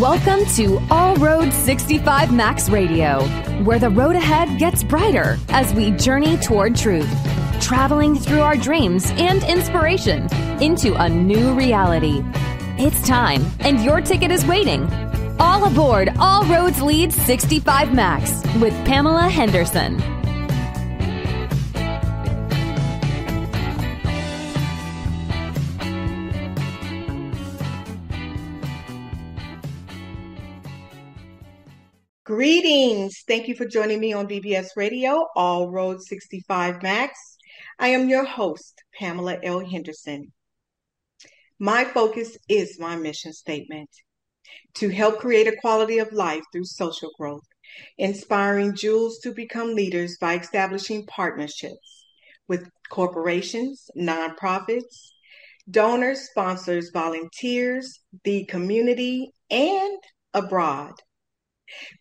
Welcome to All Road 65 Max Radio, where the road ahead gets brighter as we journey toward truth, traveling through our dreams and inspiration into a new reality. It's time, and your ticket is waiting. All aboard All Roads Lead 65 Max with Pamela Henderson. Greetings. Thank you for joining me on BBS Radio, All Road 65 Max. I am your host, Pamela L. Henderson. My focus is my mission statement to help create a quality of life through social growth, inspiring jewels to become leaders by establishing partnerships with corporations, nonprofits, donors, sponsors, volunteers, the community, and abroad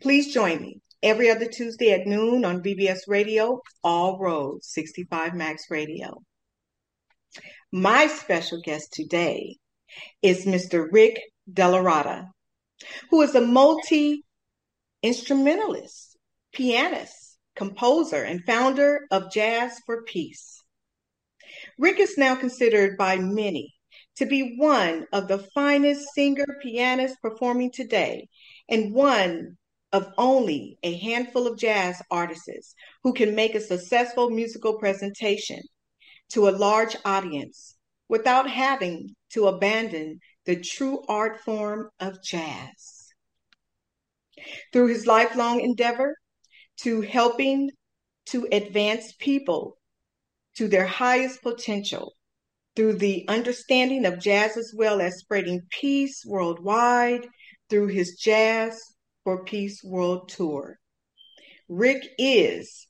Please join me every other Tuesday at noon on BBS Radio, All Roads 65 Max Radio. My special guest today is Mr. Rick DellaRatta, who is a multi instrumentalist, pianist, composer, and founder of Jazz for Peace. Rick is now considered by many to be one of the finest singer pianists performing today and one of only a handful of jazz artists who can make a successful musical presentation to a large audience without having to abandon the true art form of jazz. Through his lifelong endeavor to helping to advance people to their highest potential through the understanding of jazz as well as spreading peace worldwide through his Jazz for Peace World Tour. Rick is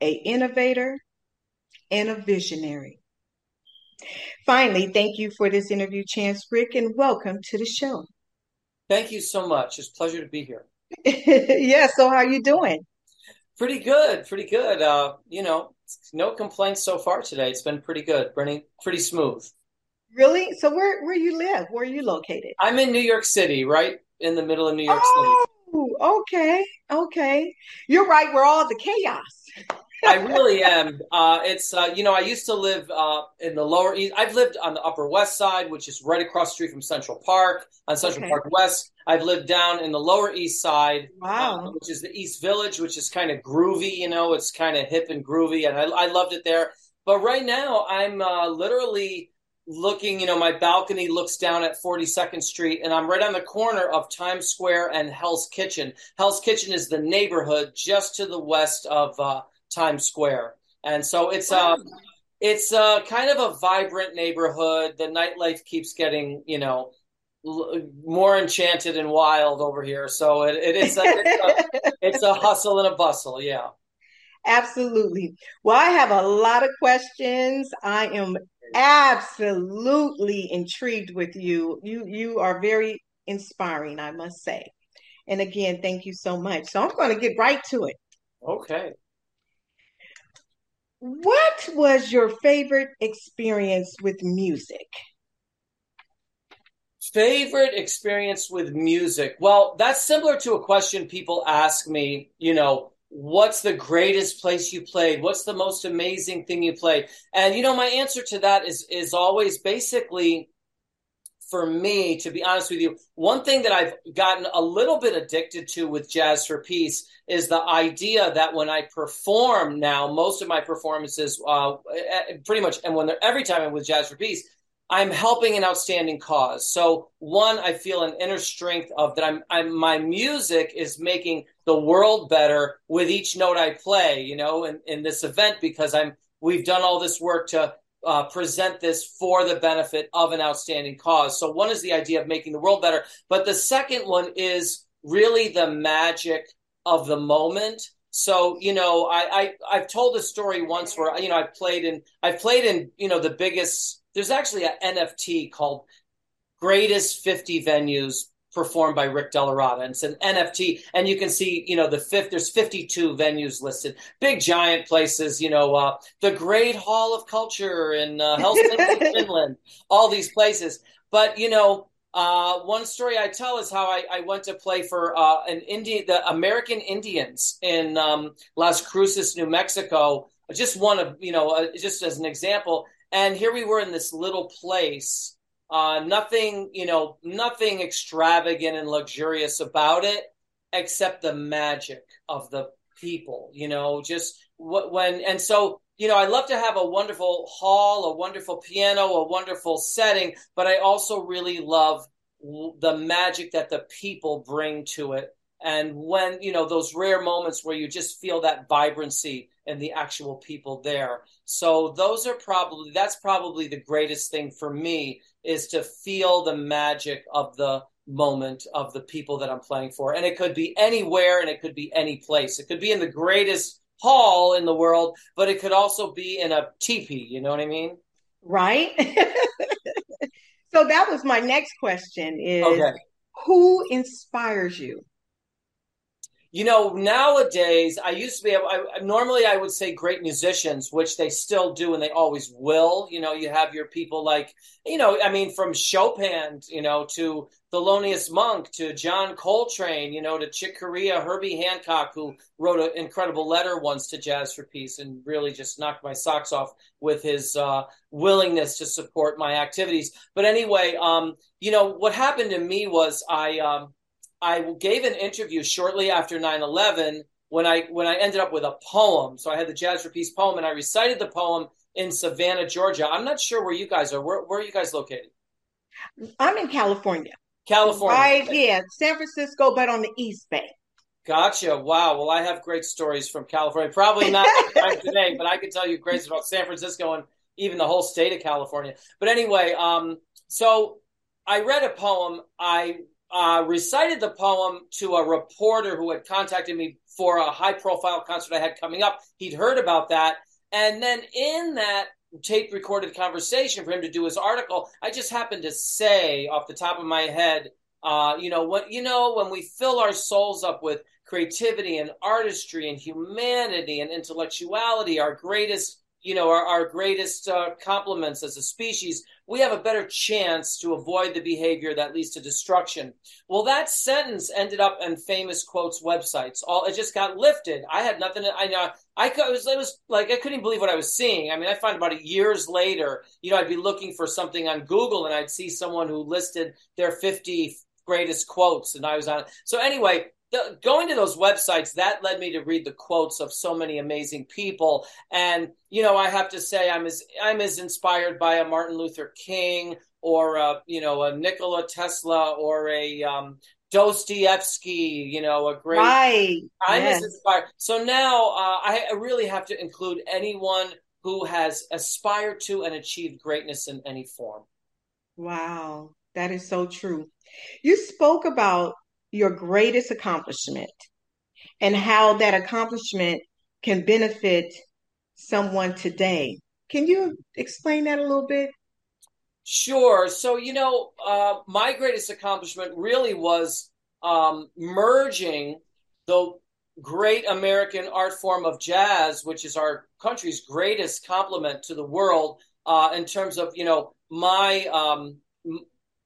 a innovator and a visionary. Finally, thank you for this interview, Chance Rick, and welcome to the show. Thank you so much. It's a pleasure to be here. yeah, so how are you doing? Pretty good, pretty good. Uh, you know, no complaints so far today. It's been pretty good, pretty pretty smooth. Really? So where where you live? Where are you located? I'm in New York City, right in the middle of New York oh, City. Oh, okay, okay. You're right We're all the chaos. I really am. Uh, it's uh, you know I used to live uh, in the lower east. I've lived on the Upper West Side, which is right across the street from Central Park on Central okay. Park West. I've lived down in the Lower East Side, uh, wow. which is the East Village, which is kind of groovy. You know, it's kind of hip and groovy, and I, I, loved it there. But right now, I'm uh, literally looking, you know, my balcony looks down at 42nd Street, and I'm right on the corner of Times Square and Hell's Kitchen. Hell's Kitchen is the neighborhood just to the west of uh, Times Square, and so it's uh, it's uh, kind of a vibrant neighborhood. The nightlife keeps getting, you know, l- more enchanted and wild over here. So it, it is a, it's, a, it's a hustle and a bustle, yeah. Absolutely. Well, I have a lot of questions. I am absolutely intrigued with you. You you are very inspiring, I must say. And again, thank you so much. So I'm going to get right to it. Okay. What was your favorite experience with music? Favorite experience with music? Well, that's similar to a question people ask me, you know, what's the greatest place you played what's the most amazing thing you played and you know my answer to that is is always basically for me to be honest with you one thing that i've gotten a little bit addicted to with jazz for peace is the idea that when i perform now most of my performances uh, pretty much and when they're every time i'm with jazz for peace I'm helping an outstanding cause. So one, I feel an inner strength of that. I'm, I'm my music is making the world better with each note I play. You know, in, in this event because I'm we've done all this work to uh, present this for the benefit of an outstanding cause. So one is the idea of making the world better, but the second one is really the magic of the moment. So you know, I, I I've told a story once where you know I played in I played in you know the biggest there's actually an NFT called Greatest 50 Venues performed by Rick DellaRatta. And it's an NFT, and you can see, you know, the fifth. There's 52 venues listed, big giant places. You know, uh, the Great Hall of Culture in uh, Helsinki, Finland, all these places. But you know, Uh, one story I tell is how I, I went to play for uh, an Indian, the American Indians in um, Las Cruces, New Mexico. Just one of you know, uh, just as an example. And here we were in this little place, uh, nothing you know, nothing extravagant and luxurious about it, except the magic of the people. You know, just what when and so you know, I love to have a wonderful hall, a wonderful piano, a wonderful setting, but I also really love the magic that the people bring to it. And when, you know, those rare moments where you just feel that vibrancy and the actual people there. So those are probably, that's probably the greatest thing for me is to feel the magic of the moment of the people that I'm playing for. And it could be anywhere and it could be any place. It could be in the greatest hall in the world, but it could also be in a teepee. You know what I mean? Right. so that was my next question: Is okay. who inspires you? You know, nowadays I used to be. I, normally, I would say great musicians, which they still do, and they always will. You know, you have your people like, you know, I mean, from Chopin, you know, to Thelonious Monk, to John Coltrane, you know, to Chick Corea, Herbie Hancock, who wrote an incredible letter once to Jazz for Peace, and really just knocked my socks off with his uh, willingness to support my activities. But anyway, um, you know, what happened to me was I. Um, I gave an interview shortly after 9/11 when I when I ended up with a poem. So I had the Jazz for Peace poem, and I recited the poem in Savannah, Georgia. I'm not sure where you guys are. Where, where are you guys located? I'm in California. California, right? Yeah, San Francisco, but on the East Bay. Gotcha. Wow. Well, I have great stories from California. Probably not today, but I can tell you great stories about San Francisco and even the whole state of California. But anyway, um, so I read a poem. I uh, recited the poem to a reporter who had contacted me for a high profile concert I had coming up. He'd heard about that. And then in that tape recorded conversation for him to do his article, I just happened to say off the top of my head, uh, you know, what, you know, when we fill our souls up with creativity and artistry and humanity and intellectuality, our greatest you know, our, our greatest uh, compliments as a species, we have a better chance to avoid the behavior that leads to destruction. Well, that sentence ended up in famous quotes websites. All it just got lifted. I had nothing. To, I know. I it was, it was like I couldn't believe what I was seeing. I mean, I find about years later, you know, I'd be looking for something on Google and I'd see someone who listed their 50 greatest quotes, and I was on. it. So anyway, the, going to those websites that led me to read the quotes of so many amazing people and you know i have to say i'm as i'm as inspired by a martin luther king or a, you know a nikola tesla or a um, Dostoevsky, you know, a great. Right. I'm yes. as inspired. So now uh, I really have to include anyone who has aspired to and achieved greatness in any form. Wow, that is so true. You spoke about your greatest accomplishment and how that accomplishment can benefit someone today. Can you explain that a little bit? Sure. So, you know, uh, my greatest accomplishment really was um, merging the great American art form of jazz, which is our country's greatest compliment to the world, uh, in terms of, you know, my um,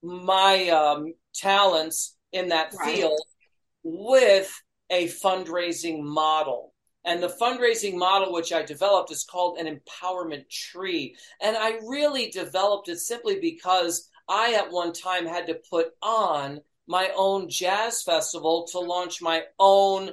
my um, talents in that right. field with a fundraising model. And the fundraising model which I developed is called an empowerment tree. And I really developed it simply because I, at one time, had to put on my own jazz festival to launch my own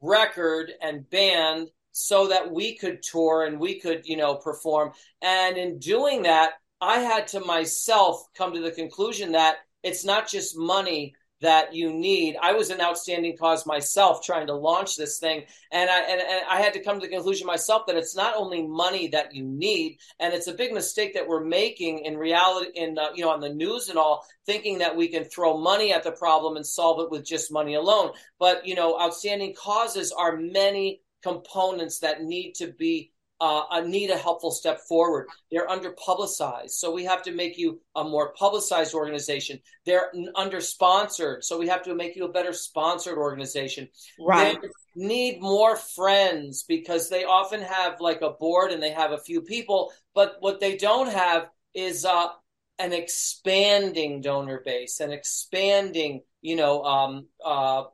record and band so that we could tour and we could, you know, perform. And in doing that, I had to myself come to the conclusion that it's not just money that you need. I was an outstanding cause myself trying to launch this thing, and I and, and, I had to come to the conclusion myself that it's not only money that you need, and it's a big mistake that we're making in reality, in uh, you know on the news and all, thinking that we can throw money at the problem and solve it with just money alone. But you know, outstanding causes are many components that need to be uh, need a helpful step forward. They're under publicized, so we have to make you a more publicized organization. They're under sponsored, so we have to make you a better sponsored organization. Right. They need more friends because they often have like a board and they have a few people, but what they don't have is uh, an expanding donor base, an expanding, you know, um, uh,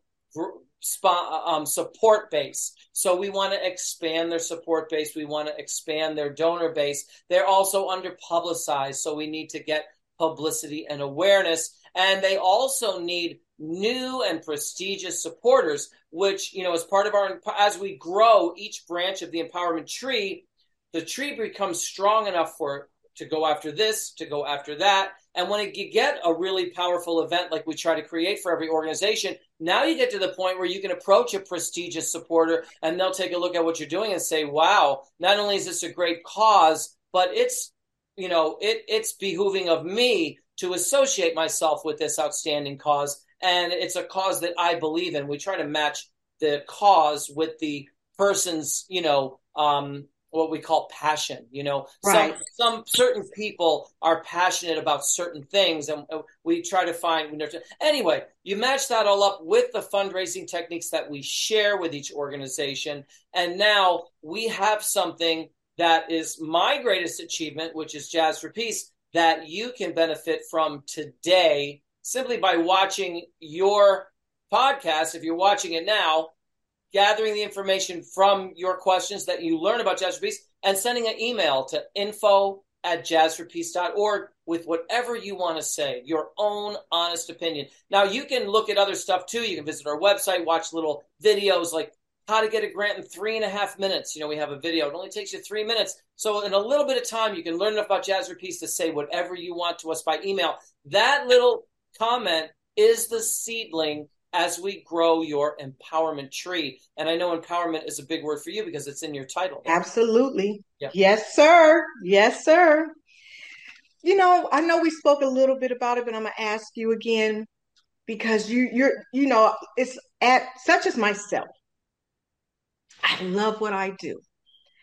um, support base. So we want to expand their support base. We want to expand their donor base. They're also under publicized, so we need to get publicity and awareness. And they also need new and prestigious supporters, which, you know, as part of our, as we grow each branch of the empowerment tree, the tree becomes strong enough for to go after this, to go after that. And when you get a really powerful event like we try to create for every organization, now you get to the point where you can approach a prestigious supporter and they'll take a look at what you're doing and say, wow, not only is this a great cause, but it's, you know, it, it's behooving of me to associate myself with this outstanding cause. And it's a cause that I believe in. We try to match the cause with the person's, you know, um, what we call passion. You know, right. some some certain people are passionate about certain things, and we try to find. Anyway, you match that all up with the fundraising techniques that we share with each organization, and now we have something that is my greatest achievement, which is Jazz for Peace, that you can benefit from today simply by watching your podcast. If you're watching it now, gathering the information from your questions that you learn about Jazz for Peace and sending an email to info at jazzforpeace.org with whatever you want to say, your own honest opinion. Now, you can look at other stuff too. You can visit our website, watch little videos like how to get a grant in three and a half minutes. You know, we have a video. It only takes you three minutes. So, in a little bit of time, you can learn enough about Jazz for Peace to say whatever you want to us by email. That little comment is the seedling as we grow your empowerment tree. And I know empowerment is a big word for you because it's in your title. Absolutely. Yeah. Yes, sir. Yes, sir. You know, I know we spoke a little bit about it, but I'm gonna ask you again because you you're you know, it's at such as myself. I love what I do.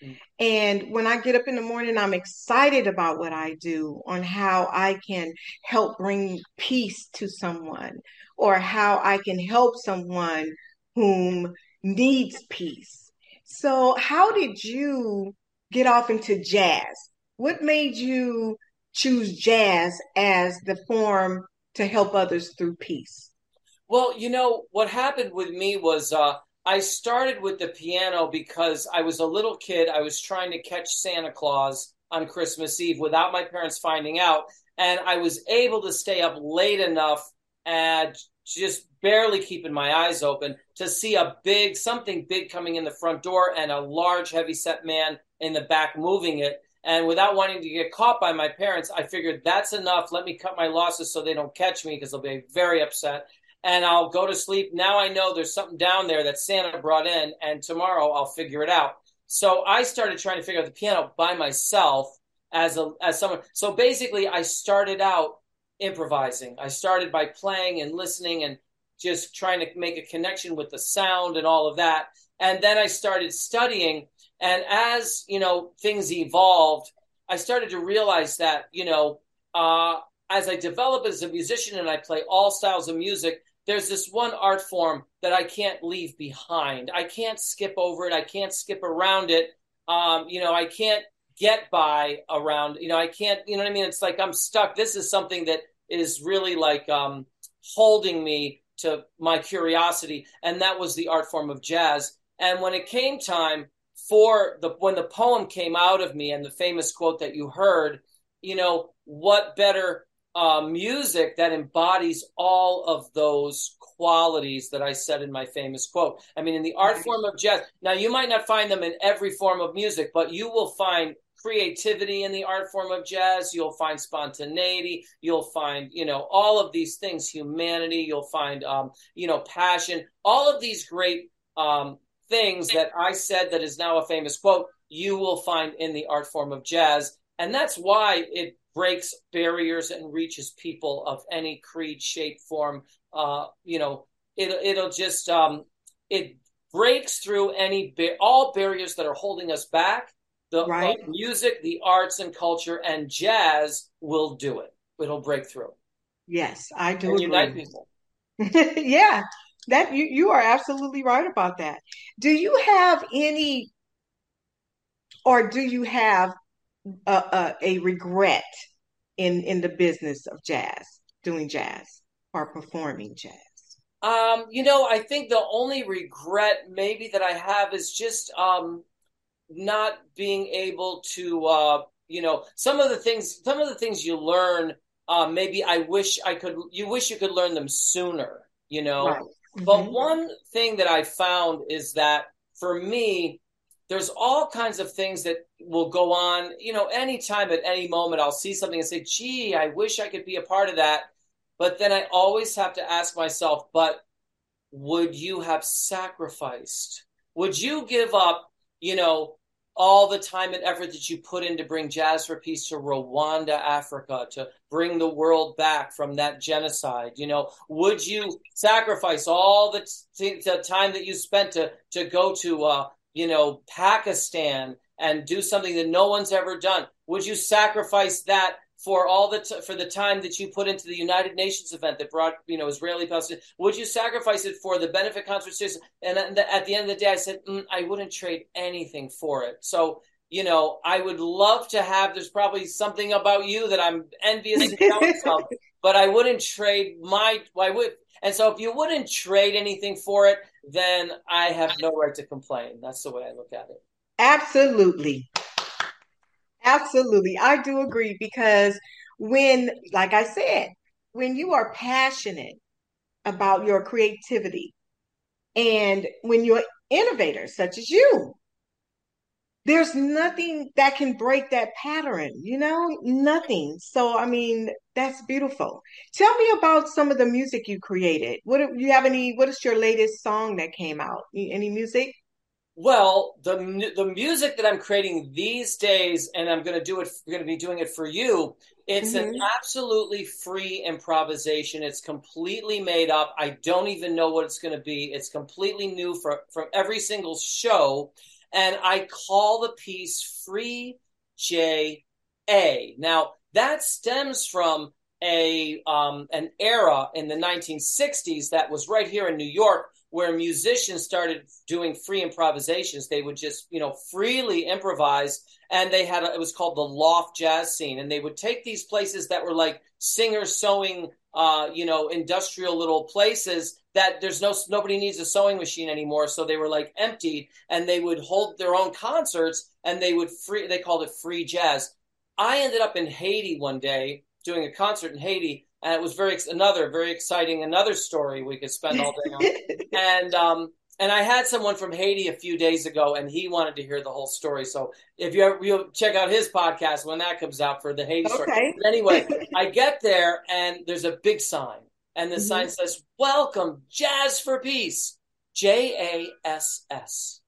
Mm. And when I get up in the morning, I'm excited about what I do, on how I can help bring peace to someone, or how I can help someone whom needs peace. So, how did you get off into jazz? What made you choose jazz as the form to help others through peace? Well, you know, what happened with me was uh, I started with the piano because I was a little kid. I was trying to catch Santa Claus on Christmas Eve without my parents finding out. And I was able to stay up late enough and just barely keeping my eyes open to see a big something big coming in the front door and a large heavy set man in the back moving it. And without wanting to get caught by my parents i figured that's enough. Let me cut my losses so they don't catch me because they'll be very upset. And i'll go to sleep. Now i know there's something down there that santa brought in and tomorrow i'll figure it out. So i started trying to figure out the piano by myself as a as someone. So basically i started out improvising. I started by playing and listening and just trying to make a connection with the sound and all of that. And then I started studying. And as, you know, things evolved, I started to realize that, you know, uh, as I develop as a musician and I play all styles of music, there's this one art form that I can't leave behind. I can't skip over it. I can't skip around it. Um, you know, I can't get by around, you know, I can't, you know what I mean? It's like I'm stuck. This is something that is really like um, holding me to my curiosity, and that was the art form of jazz. And when it came time for the when the poem came out of me, and the famous quote that you heard, you know, what better uh, music that embodies all of those qualities that I said in my famous quote. I mean, in the art form of jazz. Now, you might not find them in every form of music, but you will find creativity in the art form of jazz. You'll find spontaneity. You'll find, you know, all of these things, humanity. You'll find, um, you know, passion. All of these great um, things that I said that is now a famous quote, you will find in the art form of jazz. And that's why it breaks barriers and reaches people of any creed, shape, form. Uh, you know, it, it'll just, um, it breaks through any, all barriers that are holding us back the right. music, the arts and culture, and jazz will do it. It'll break through. Yes, I do. And unite people. yeah, that you you are absolutely right about that. Do you have any, or do you have a, a, a regret in in the business of jazz, doing jazz or performing jazz? Um, you know, I think the only regret maybe that I have is just um not being able to uh you know some of the things some of the things you learn uh, maybe I wish I could you wish you could learn them sooner you know right. mm-hmm. but one thing that I found is that for me there's all kinds of things that will go on you know anytime at any moment I'll see something and say gee I wish I could be a part of that but then I always have to ask myself but would you have sacrificed would you give up you know all the time and effort that you put in to bring Jazz for Peace to Rwanda, Africa, to bring the world back from that genocide? You know, would you sacrifice all the, t- the time that you spent to to go to, uh, you know, Pakistan and do something that no one's ever done? Would you sacrifice that for all the t- for the time that you put into the United Nations event that brought you know Israeli Palestine? Would you sacrifice it for the benefit concerts? And at the end of the day, I said mm, I wouldn't trade anything for it. So you know, I would love to have. There's probably something about you that I'm envious and jealous of, but I wouldn't trade my. I would. And so, if you wouldn't trade anything for it, then I have no right to complain. That's the way I look at it. Absolutely. Absolutely. I do agree because when, like I said, when you are passionate about your creativity and when you're innovators such as you, there's nothing that can break that pattern, you know, nothing. So, I mean, that's beautiful. Tell me about some of the music you created. What do you have any? What is your latest song that came out? Any music? Well, the the music that I'm creating these days, and I'm going to do it. Going to be doing it for you. It's mm-hmm. an absolutely free improvisation. It's completely made up. I don't even know what it's going to be. It's completely new for from every single show, and I call the piece "Free J A." Now that stems from a um, an era in the 1960s that was right here in New York where musicians started doing free improvisations. They would just, you know, freely improvise. And they had, a, it was called the loft jazz scene. And they would take these places that were like singer sewing, uh, you know, industrial little places that there's no, nobody needs a sewing machine anymore. So they were like emptied and they would hold their own concerts and they would free, they called it free jazz. I ended up in Haiti one day doing a concert in Haiti and it was very another very exciting another story we could spend all day on. and um, and I had someone from Haiti a few days ago, and he wanted to hear the whole story. So if you ever, you'll check out his podcast when that comes out for the Haiti okay. story. But anyway, I get there and there's a big sign, and the mm-hmm. sign says "Welcome, Jazz for Peace," J A S S.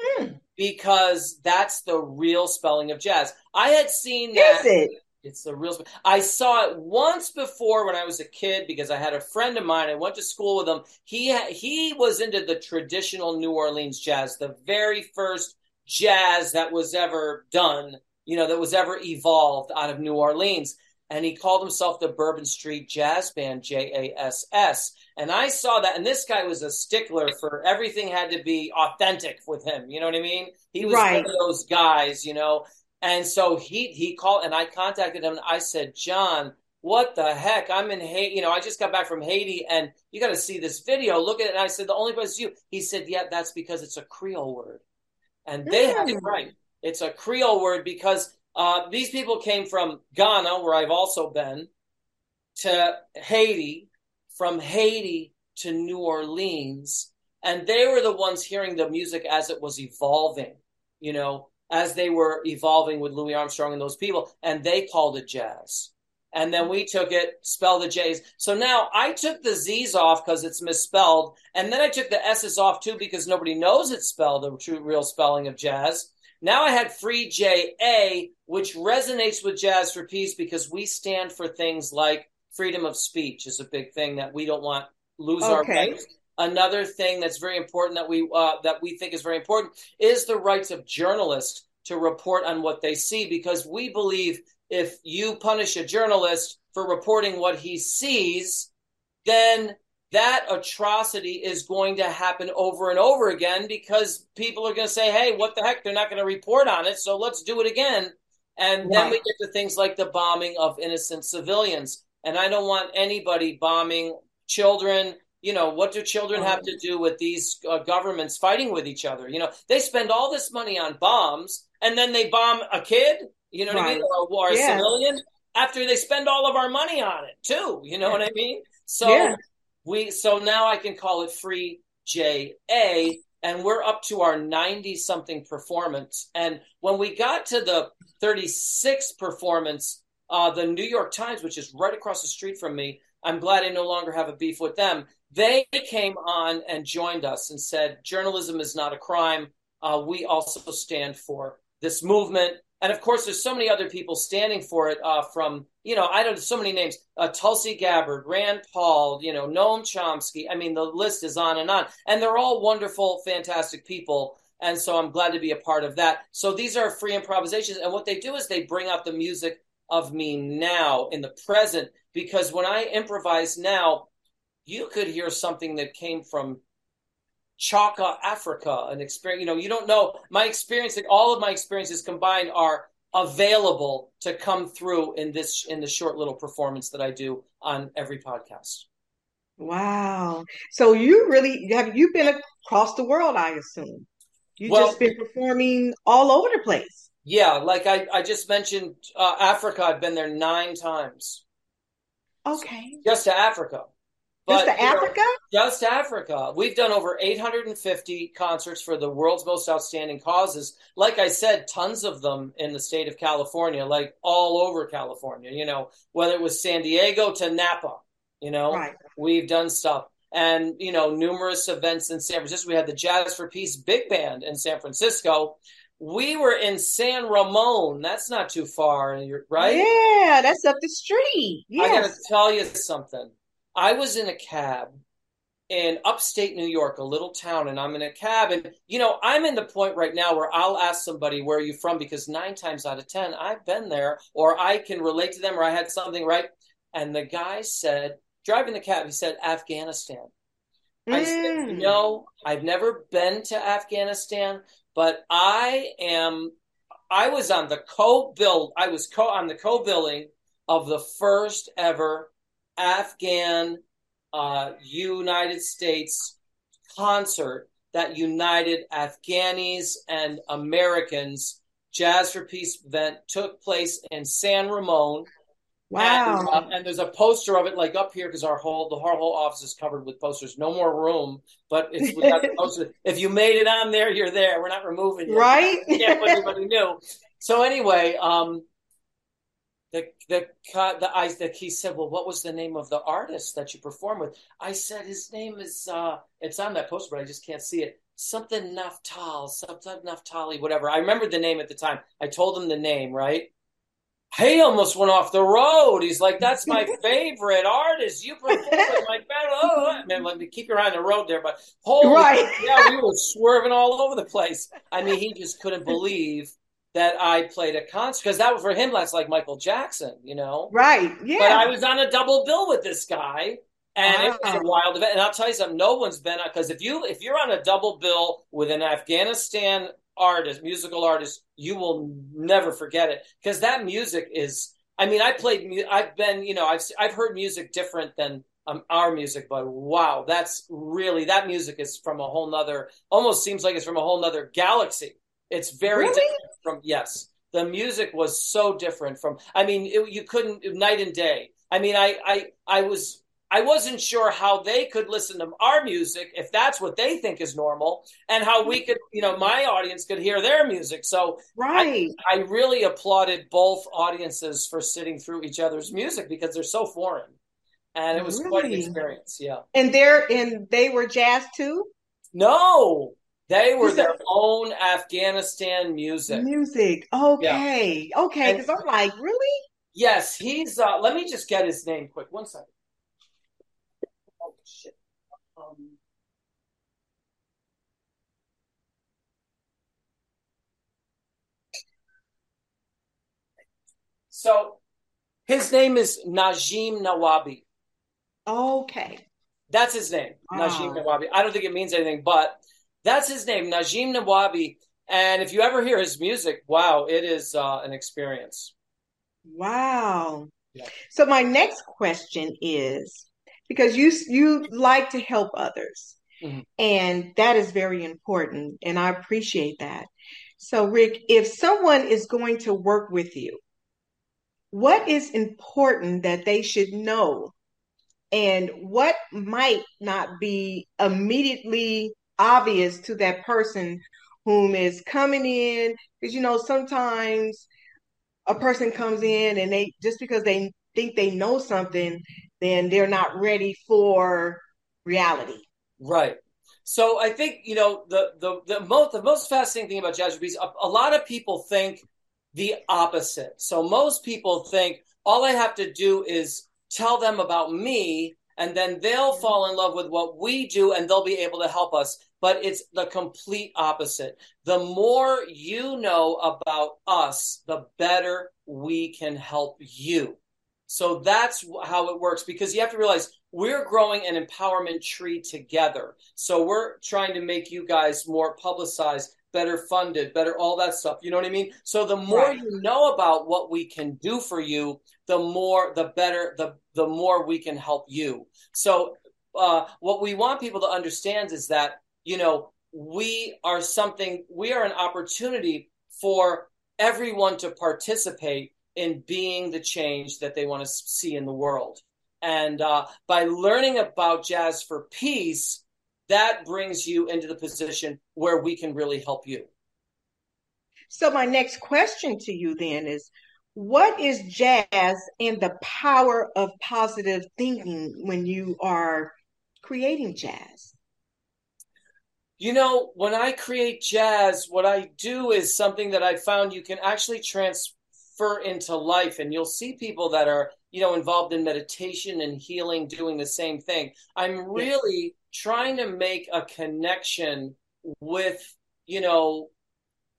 Hmm. Because that's the real spelling of jazz. I had seen that. Is it? It's the real. I saw it once before when I was a kid because I had a friend of mine. I went to school with him. He he was into the traditional New Orleans jazz, the very first jazz that was ever done. You know, that was ever evolved out of New Orleans. And he called himself the Bourbon Street Jazz Band, J A S S. And I saw that, and this guy was a stickler for everything had to be authentic with him. You know what I mean? He was right. one of those guys, you know. And so he he called and I contacted him and I said, John, what the heck? I'm in Haiti. You know, I just got back from Haiti and you got to see this video. Look at it. And I said, the only place is you. He said, yeah, that's because it's a Creole word. And they mm. had it right. It's a Creole word because uh, these people came from Ghana, where I've also been, to Haiti, from Haiti to New Orleans. And they were the ones hearing the music as it was evolving, you know, as they were evolving with Louis Armstrong and those people, and they called it jazz. And then we took it, spelled the J's. So now I took the Z's off because it's misspelled, and then I took the S's off too because nobody knows it's spelled the true real spelling of jazz. Now I had free J A, which resonates with Jazz for Peace because we stand for things like freedom of speech is a big thing that we don't want lose okay. our rights. Another thing that's very important that we uh, that we think is very important is the rights of journalists to report on what they see, because we believe if you punish a journalist for reporting what he sees, then that atrocity is going to happen over and over again because people are going to say, hey, what the heck? They're not going to report on it. So let's do it again. And then we get to things like the bombing of innocent civilians. And I don't want anybody bombing children. You know, what do children have to do with these uh, governments fighting with each other? You know, they spend all this money on bombs and then they bomb a kid, you know what. I mean? Or, a yeah. civilian after they spend all of our money on it too. You know yeah. what I mean? So yeah. we, so now I can call it free JA and we're up to our 90 something performance. And when we got to the 36 performance, uh, the New York Times, which is right across the street from me, I'm glad I no longer have a beef with them. They came on and joined us and said, journalism is not a crime. Uh, we also stand for this movement and of course, there's so many other people standing for it. Uh, from you know, I don't know, so many names: uh, Tulsi Gabbard, Rand Paul, you know, Noam Chomsky. I mean, the list is on and on, and they're all wonderful, fantastic people. And so I'm glad to be a part of that. So these are free improvisations, and what they do is they bring out the music of me now in the present. Because when I improvise now, you could hear something that came from Chaka, Africa, an experience. You know, you don't know my experience. Like all of my experiences combined are available to come through in this in the short little performance that I do on every podcast. Wow! So you really have you been across the world? I assume you well, just been performing all over the place. Yeah, like I I just mentioned uh, Africa. I've been there nine times. Okay. Just to Africa. But, just Africa? Just Africa. We've done over 850 concerts for the world's most outstanding causes. Like I said, tons of them in the state of California, like all over California, you know, whether it was San Diego to Napa, you know, right. we've done stuff. And, you know, numerous events in San Francisco. We had the Jazz for Peace Big Band in San Francisco. We were in San Ramon. That's not too far, right? Yeah, that's up the street. Yes. I got to tell you something I was in a cab in upstate New York, a little town, and I'm in a cab. And, you know, I'm in the point right now where I'll ask somebody, where are you from? Because nine times out of 10, I've been there, or I can relate to them, or I had something, right? And the guy said, driving the cab, he said, Afghanistan. Mm. I said, no, I've never been to Afghanistan, but I am, I was on the co build, I was co on the co billing of the first ever Afghan uh, United States concert that united Afghanis and Americans. Jazz for Peace event took place in San Ramon. Wow! And, uh, and there's a poster of it, like up here, because our whole the whole, whole office is covered with posters. No more room, but it's we got the poster. If you made it on there, you're there. We're not removing you. Right? Put anybody new. So anyway, um, the the the I that he said, well, what was the name of the artist that you performed with? I said his name is uh, it's on that poster, but I just can't see it. Something Naftal, something Naftali, whatever. I remember the name at the time. I told him the name, right? He almost went off the road. He's like, "That's my favorite artist. You perform like that." Oh, man, let me keep your eye on the road there. But holy, right. yeah, we were swerving all over the place. I mean, he just couldn't believe that I played a concert because that was for him. That's like Michael Jackson, you know, right? Yeah. But I was on a double bill with this guy, and it was a wild event. And I'll tell you something: no one's been because if you if you're on a double bill with an Afghanistan artist, musical artist, you will never forget it because that music is. I mean, I played. I've been, you know, I've I've heard music different than um, our music, but wow, that's really that music is from a whole nother. Almost seems like it's from a whole nother galaxy. It's very really? different from yes. The music was so different from. I mean, it, you couldn't night and day. I mean, I I I was I wasn't sure how they could listen to our music if that's what they think is normal, and how we could, you know, my audience could hear their music. So, right, I, I really applauded both audiences for sitting through each other's music because they're so foreign, and it was really? quite an experience. Yeah, and they're and they were jazz too. No, they were their own Afghanistan music. Music. Okay. Yeah. Okay. Because I'm like, really? Yes, he's. uh Let me just get his name quick. One second. Oh shit. Um, so his name is Najim Nawabi. Okay. That's his name, Najim ah. Nawabi. I don't think it means anything, but that's his name, Najim Nawabi. And if you ever hear his music, wow, it is uh, an experience. Wow. Yeah. So my next question is because you you like to help others. Mm-hmm. And that is very important and I appreciate that. So Rick, if someone is going to work with you, what is important that they should know and what might not be immediately obvious to that person whom is coming in because you know sometimes a person comes in and they just because they think they know something then they're not ready for reality. Right. So i think you know the the the most the most fascinating thing about jazz is a, a lot of people think the opposite. So most people think all i have to do is tell them about me and then they'll fall in love with what we do and they'll be able to help us but it's the complete opposite. The more you know about us, the better we can help you. So that's how it works because you have to realize we're growing an empowerment tree together. So we're trying to make you guys more publicized, better funded, better all that stuff. You know what I mean? So the more right. you know about what we can do for you, the more the better the the more we can help you. So uh, what we want people to understand is that you know, we are something, we are an opportunity for everyone to participate in being the change that they want to see in the world. And uh, by learning about Jazz for Peace, that brings you into the position where we can really help you. So, my next question to you then is what is jazz and the power of positive thinking when you are creating jazz? You know, when I create jazz, what I do is something that I found you can actually transfer into life. And you'll see people that are, you know, involved in meditation and healing doing the same thing. I'm really trying to make a connection with, you know,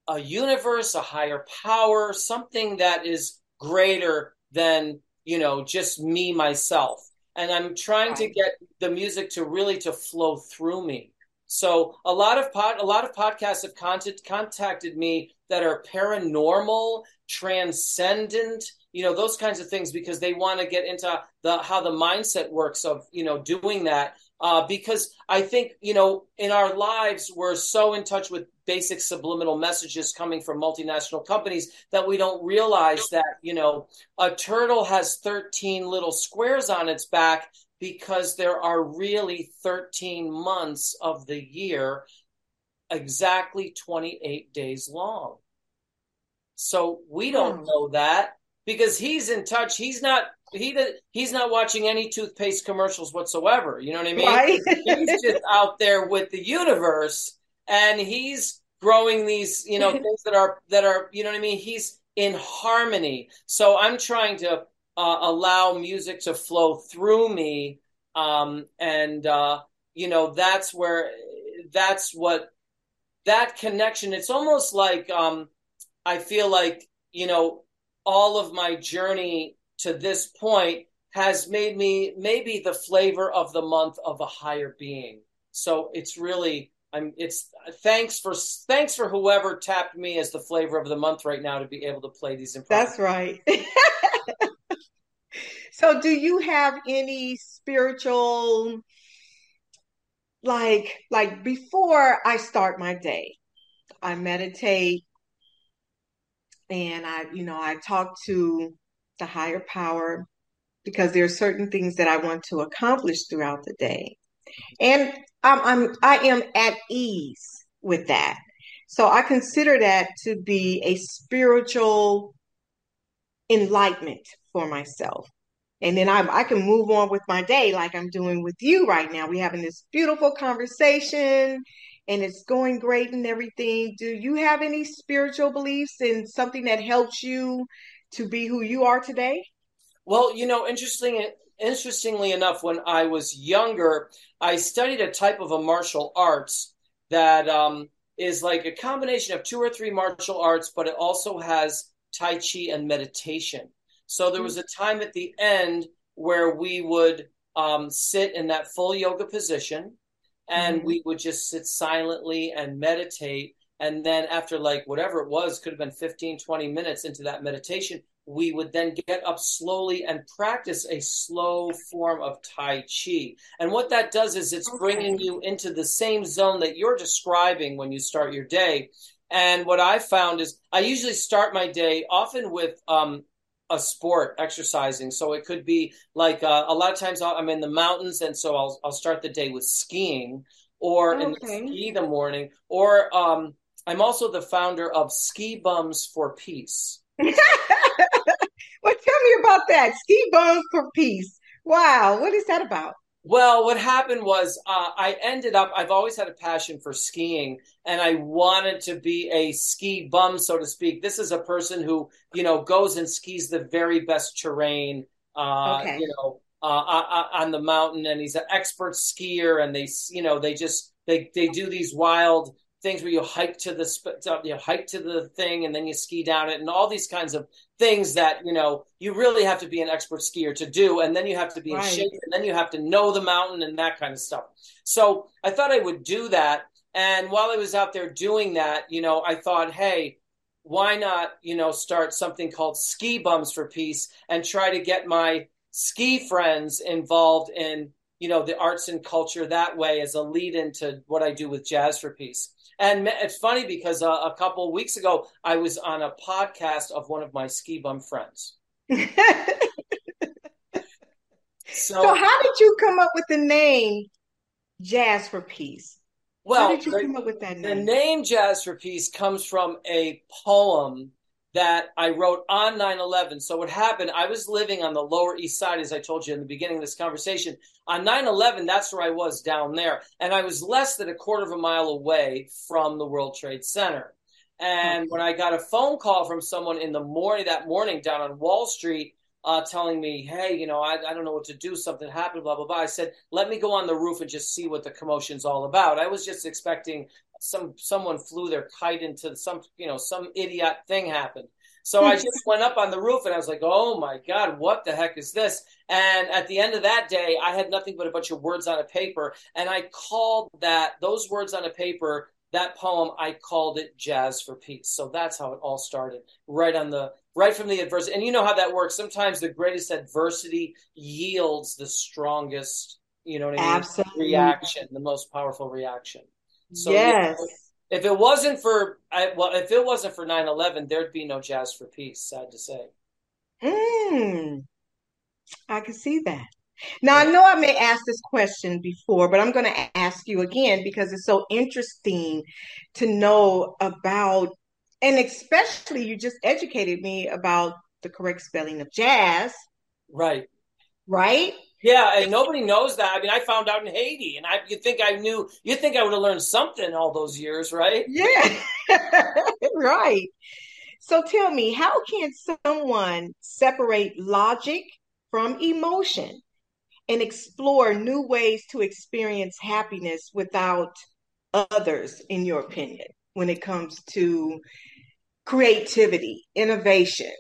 a universe, a higher power, something that is greater than, you know, just me, myself. And I'm trying to get the music to really to flow through me so a lot of pod, a lot of podcasts have contact, contacted me that are paranormal, transcendent, you know, those kinds of things because they want to get into the how the mindset works of you know doing that. Uh, because I think you know in our lives we're so in touch with basic subliminal messages coming from multinational companies that we don't realize that you know a turtle has 13 little squares on its back because there are really 13 months of the year, exactly 28 days long. So we don't hmm. know that because he's in touch. He's not he he's not watching any toothpaste commercials whatsoever. You know what I mean? Right. he's just out there with the universe, and he's growing these you know things that are that are you know what I mean. He's in harmony. So I'm trying to uh, allow music to flow through me. Um, and, uh, you know, that's where, that's what, that connection, it's almost like, um, I feel like, you know, all of my journey to this point has made me maybe the flavor of the month of a higher being. So it's really, I'm, it's thanks for, thanks for whoever tapped me as the flavor of the month right now to be able to play these. That's right. So, do you have any spiritual, like, like before I start my day, I meditate and I, you know, I talk to the higher power because there are certain things that I want to accomplish throughout the day, and I'm, I'm I am at ease with that. So I consider that to be a spiritual enlightenment for myself and then I, I can move on with my day like I'm doing with you right now. We're having this beautiful conversation and it's going great and everything. Do you have any spiritual beliefs and something that helps you to be who you are today? Well, you know, interesting, interestingly enough, when I was younger, I studied a type of a martial arts that um, is like a combination of two or three martial arts, but it also has Tai Chi and meditation. So there was a time at the end where we would um, sit in that full yoga position and mm-hmm. we would just sit silently and meditate. And then after like whatever it was, could have been 15, 20 minutes into that meditation, we would then get up slowly and practice a slow form of Tai Chi. And what that does is it's bringing you into the same zone that you're describing when you start your day. And what I found is I usually start my day often with um, a sport exercising. So it could be like uh, a lot of times I'm in the mountains, and so I'll I'll start the day with skiing, or okay. in the ski the morning, or um, I'm also the founder of Ski Bums for Peace. well, tell me about that. Ski Bums for Peace. Wow, what is that about? Well, what happened was uh, I ended up, I've always had a passion for skiing and I wanted to be a ski bum, so to speak. This is a person who, you know, goes and skis the very best terrain, uh, okay. you know, uh, uh, uh on the mountain and he's an expert skier and they, you know, they just, they, they do these wild things where you hike to the you hike to the thing and then you ski down it and all these kinds of things that you know you really have to be an expert skier to do. And then you have to be right. in shape and then you have to know the mountain and that kind of stuff. So i thought i would do that. And while i was out there doing that you know i thought hey why not you know start something called ski bums for peace and try to get my ski friends involved in you know the arts and culture that way as a lead into what i do with jazz for peace and it's funny because uh, a couple weeks ago, I was on a podcast of one of my ski bum friends. so, so, how did you come up with the name Jazz for Peace? Well, how did you the, come up with that name? The name Jazz for Peace comes from a poem that I wrote on 9 11. So, what happened, I was living on the Lower East Side, as I told you in the beginning of this conversation. On 9 11, that's where I was down there. And I was less than a quarter of a mile away from the World Trade Center. And when I got a phone call from someone in the morning, that morning down on Wall Street, uh, telling me, hey, you know, I, I don't know what to do. Something happened, blah, blah, blah. I said, let me go on the roof and just see what the commotion's all about. I was just expecting some someone flew their kite into some you know some idiot thing happened. So i hmm. just went up on the roof and i was like oh my god what the heck is this? And at the end of that day i had nothing but a bunch of words on a paper. And i called that those words on a paper that poem i called it jazz for peace. So that's how it all started. Right on the right from the adversity and you know how that works. Sometimes the greatest adversity yields the strongest you know what i mean Absolutely. reaction the most powerful reaction so yes. You know, if it wasn't for I, well, if it wasn't for 9-11, there'd be no Jazz for Peace, sad to say. Hmm. I can see that. Now I know I may ask this question before, but I'm going to ask you again because it's so interesting to know about, and especially you just educated me about the correct spelling of jazz. Right. Right. Yeah, and nobody knows that. I mean, I found out in Haiti, and I you think I knew? You think I would have learned something all those years, right? Yeah, right. So tell me, how can someone separate logic from emotion and explore new ways to experience happiness without others, in your opinion, when it comes to creativity, innovation,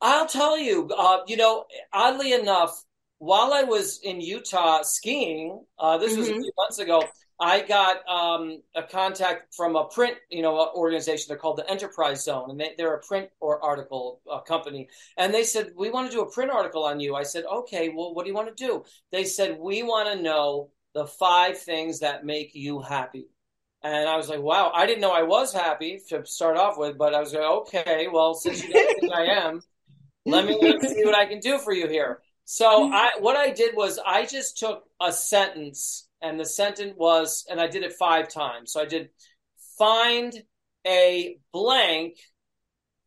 I'll tell you, uh, you know, oddly enough, while I was in Utah skiing, uh, this mm-hmm. was a mm-hmm. few months ago, I got um, a contact from a print, you know, organization. They're called the Enterprise Zone, and they, are a print or article uh, company. And they said, "We want to do a print article on you." I said, "Okay, well, what do you want to do?" They said, "We want to know the five things that make you happy." And I was like, "Wow, I didn't know I was happy to start off with, but I was like, okay, well, since you don't think I am." Let me see what I can do for you here. So I what I did was I just took a sentence and the sentence was and I did it five times. So I did find a blank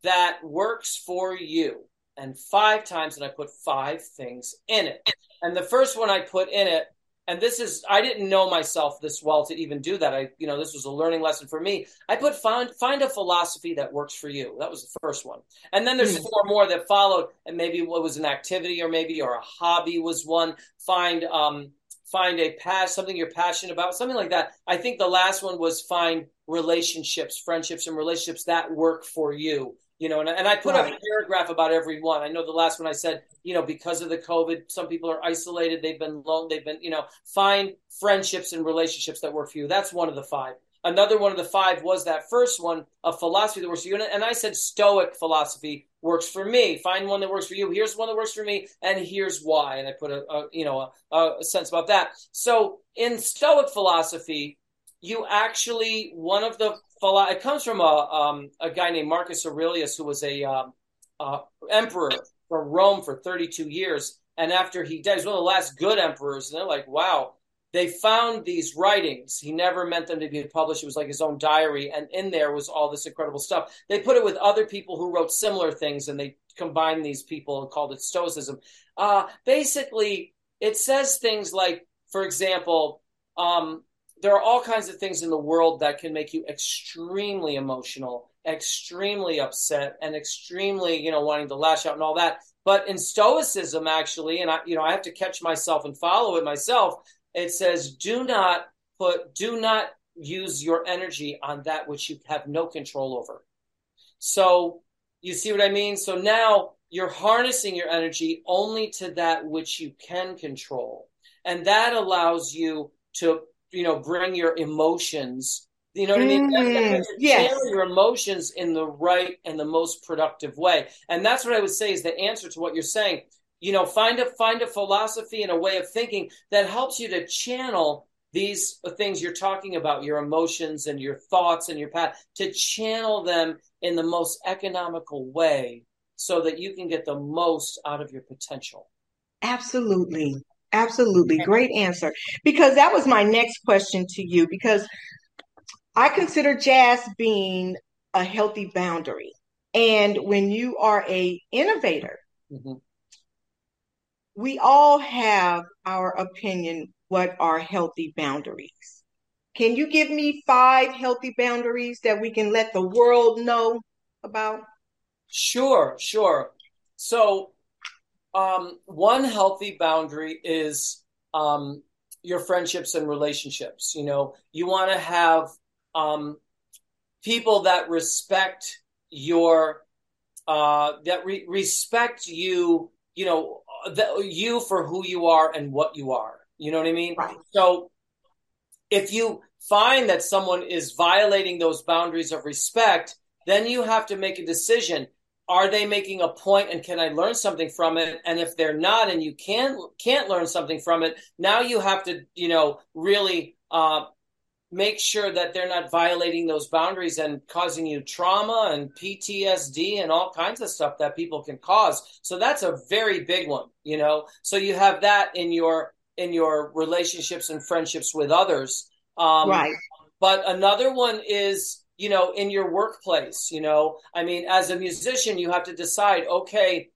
that works for you. And five times and I put five things in it. And the first one I put in it and this is I didn't know myself this well to even do that. I you know this was a learning lesson for me. I put find find a philosophy that works for you. That was the first one, and then there's mm-hmm. four more that followed, and maybe what was an activity or maybe or a hobby was one. Find um find a pass something you're passionate about, something like that. I think the last one was find relationships, friendships, and relationships that work for you you know, and, and I put right. a paragraph about every one. I know the last one I said, you know, because of the COVID, some people are isolated, they've been alone, they've been, you know, find friendships and relationships that work for you. That's one of the five. another one of the five was that first one, of philosophy that works for you. And I said Stoic philosophy works for me. Find one that works for you. Here's one that works for me, and here's why. And I put a, a you know a, a sense about that. So in Stoic philosophy, you actually one of the it comes from a um, a guy named Marcus Aurelius who was a um, uh, emperor from Rome for 32 years, and after he died, he's one of the last good emperors. And they're like, wow, they found these writings. He never meant them to be published. It was like his own diary, and in there was all this incredible stuff. They put it with other people who wrote similar things, and they combined these people and called it Stoicism. Uh, basically, it says things like, for example, um, there are all kinds of things in the world that can make you extremely emotional, extremely upset, and extremely, you know, wanting to lash out and all that. But in Stoicism, actually, and I, you know, I have to catch myself and follow it myself it says, do not put, do not use your energy on that which you have no control over. So you see what I mean? So now you're harnessing your energy only to that which you can control. And that allows you to, you know, bring your emotions, you know what mm, I mean? Mm, yes. your emotions in the right and the most productive way. And that's what I would say is the answer to what you're saying you know find a find a philosophy and a way of thinking that helps you to channel these things you're talking about your emotions and your thoughts and your path to channel them in the most economical way so that you can get the most out of your potential absolutely absolutely great answer because that was my next question to you because i consider jazz being a healthy boundary and when you are a innovator mm-hmm we all have our opinion what are healthy boundaries. Can you give me five healthy boundaries that we can let the world know about? Sure, sure. So, um, one healthy boundary is um, your friendships and relationships. You know, you want to have um, people that respect your uh, that re- respect you. You know, the, you for who you are and what you are. You know what I mean? Right. So if you find that someone is violating those boundaries of respect, then you have to make a decision. Are they making a point and can I learn something from it? And if they're not and you can't can't learn something from it, now you have to, you know, really uh, make sure that they're not violating those boundaries and causing you trauma and PTSD and all kinds of stuff that people can cause. So that's a very big one, you know. So you have that in your in your relationships and friendships with others. Um, right. But another one is, you know, in your workplace. You know, I mean, as a musician, you have to decide, okay,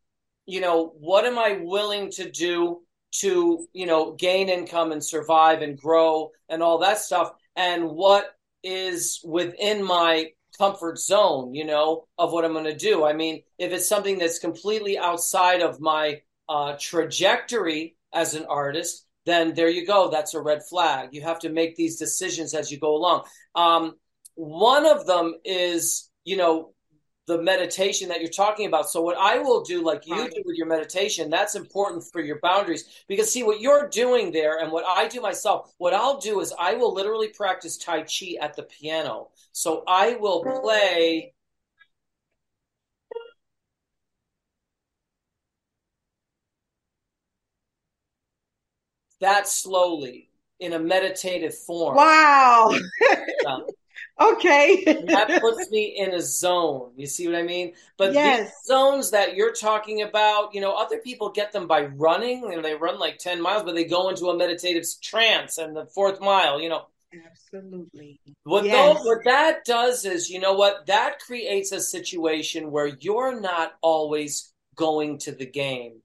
you know, what am I willing to do to, you know, gain income and survive and grow and all that stuff and what is within my comfort zone, you know, of what I'm going to do. I mean, if it's something that's completely outside of my uh, trajectory as an artist, then there you go. That's a red flag. You have to make these decisions as you go along. Um, one of them is, you know, the meditation that you're talking about. So what I will do, like you do with your meditation, that's important for your boundaries because see what you're doing there and what I do myself, what I'll do is I will literally practice Tai Chi at the piano. So I will play that slowly in a meditative form. Wow. Okay. that puts me in a zone. You see what I mean? But yes. these zones that you're talking about, you know, other people get them by running. You know, they run like 10 miles, but they go into a meditative trance and the fourth mile, you know. Absolutely. What, yes. what that does is, you know what? That creates a situation where you're not always going to the game,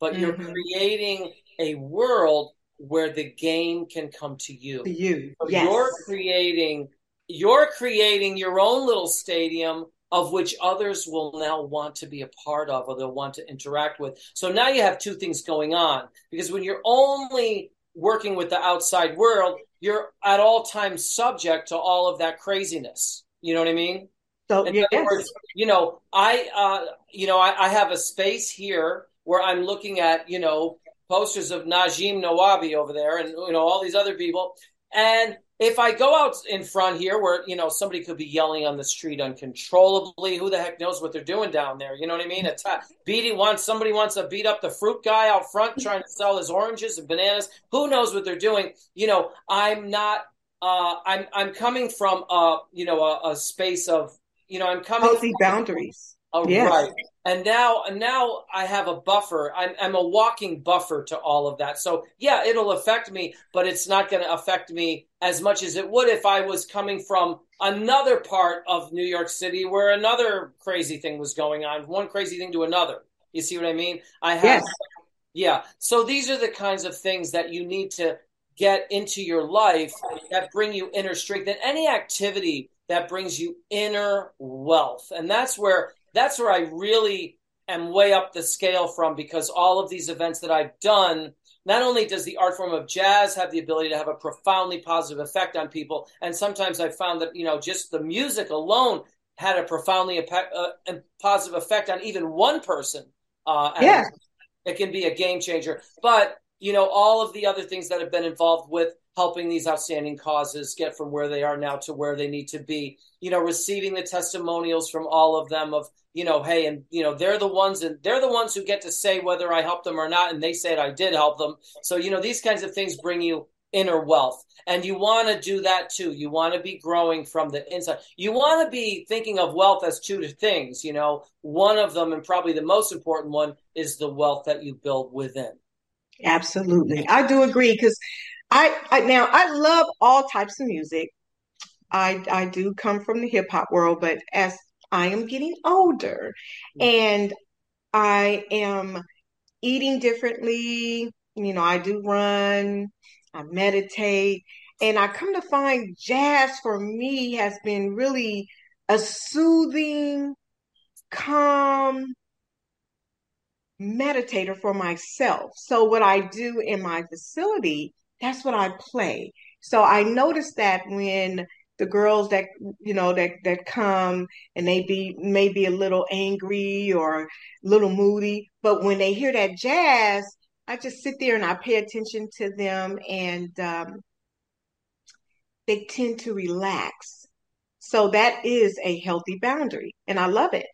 but mm-hmm. you're creating a world where the game can come to you. To you. So yes. You're creating you're creating your own little stadium of which others will now want to be a part of or they'll want to interact with. So now you have two things going on because when you're only working with the outside world, you're at all times subject to all of that craziness. You know what I mean? So, In yes. other words, you know, I, uh, you know, I, I have a space here where I'm looking at, you know, posters of Najim Nawabi over there and, you know, all these other people. And if I go out in front here where, you know, somebody could be yelling on the street uncontrollably, who the heck knows what they're doing down there? You know what I mean? Attack, beating wants somebody wants to beat up the fruit guy out front trying to sell his oranges and bananas. Who knows what they're doing? You know, I'm not uh, I'm I'm coming from a you know a, a space of you know I'm coming healthy from, boundaries. Oh, yes. right. And now, now I have a buffer. I'm, I'm a walking buffer to all of that. So yeah, it'll affect me, but it's not going to affect me as much as it would if I was coming from another part of New York City where another crazy thing was going on, one crazy thing to another. You see what I mean? I have, yes. yeah. So these are the kinds of things that you need to get into your life that bring you inner strength and any activity that brings you inner wealth. And that's where that's where I really am way up the scale from because all of these events that I've done, not only does the art form of jazz have the ability to have a profoundly positive effect on people, and sometimes I've found that, you know, just the music alone had a profoundly uh, positive effect on even one person. Uh, yeah. It can be a game changer. But, you know, all of the other things that have been involved with helping these outstanding causes get from where they are now to where they need to be. You know receiving the testimonials from all of them of you know hey and you know they're the ones and they're the ones who get to say whether i helped them or not and they said i did help them. So you know these kinds of things bring you inner wealth and you want to do that too. You want to be growing from the inside. You want to be thinking of wealth as two things you know. One of them and probably the most important one is the wealth that you build within. Absolutely. I do agree because I, I now I love all types of music. I I do come from the hip hop world, but as I am getting older mm-hmm. and I am eating differently, you know, I do run, I meditate, and I come to find jazz for me has been really a soothing, calm meditator for myself. So what I do in my facility that's what I play. So I noticed that when the girls that you know that that come and they be maybe a little angry or a little moody, but when they hear that jazz, I just sit there and I pay attention to them, and um, they tend to relax. So that is a healthy boundary, and I love it.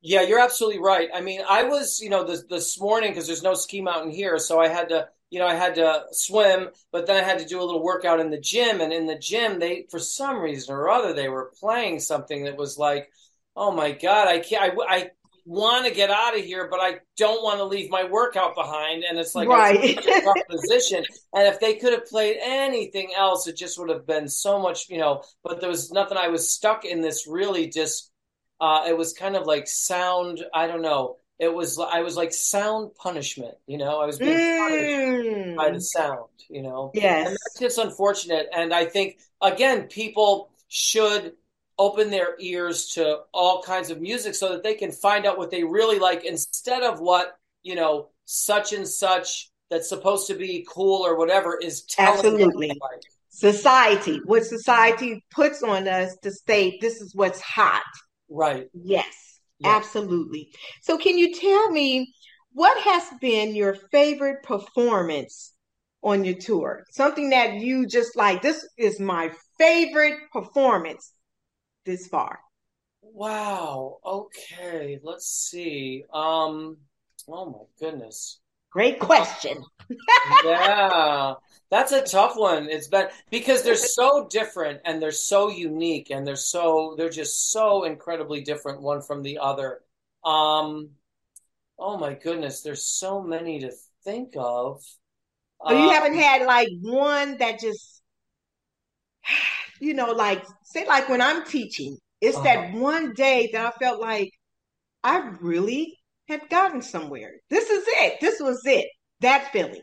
Yeah, you're absolutely right. I mean, I was, you know, this this morning because there's no ski mountain here, so I had to you know, I had to swim, but then I had to do a little workout in the gym. And in the gym, they, for some reason or other, they were playing something that was like, oh my God, I can't, I, I want to get out of here, but I don't want to leave my workout behind. And it's like right. a position. And if they could have played anything else, it just would have been so much, you know, but there was nothing. I was stuck in this really just, uh, it was kind of like sound, I don't know it was I was like sound punishment, you know. I was being mm. punished by the sound, you know. Yes, and that's just unfortunate. And I think again, people should open their ears to all kinds of music so that they can find out what they really like instead of what you know such and such that's supposed to be cool or whatever is telling absolutely. Society, what society puts on us to state this is what's hot. Right. Yes. Absolutely. So, can you tell me what has been your favorite performance on your tour? Something that you just like, this is my favorite performance this far. Wow. Okay. Let's see. Um, oh my goodness. Great question. yeah. That's a tough one. It's been because they're so different and they're so unique and they're so they're just so incredibly different one from the other. Um oh my goodness, there's so many to think of. So you um, haven't had like one that just you know, like say like when I'm teaching, it's uh-huh. that one day that I felt like I really had gotten somewhere. This is it. This was it. That feeling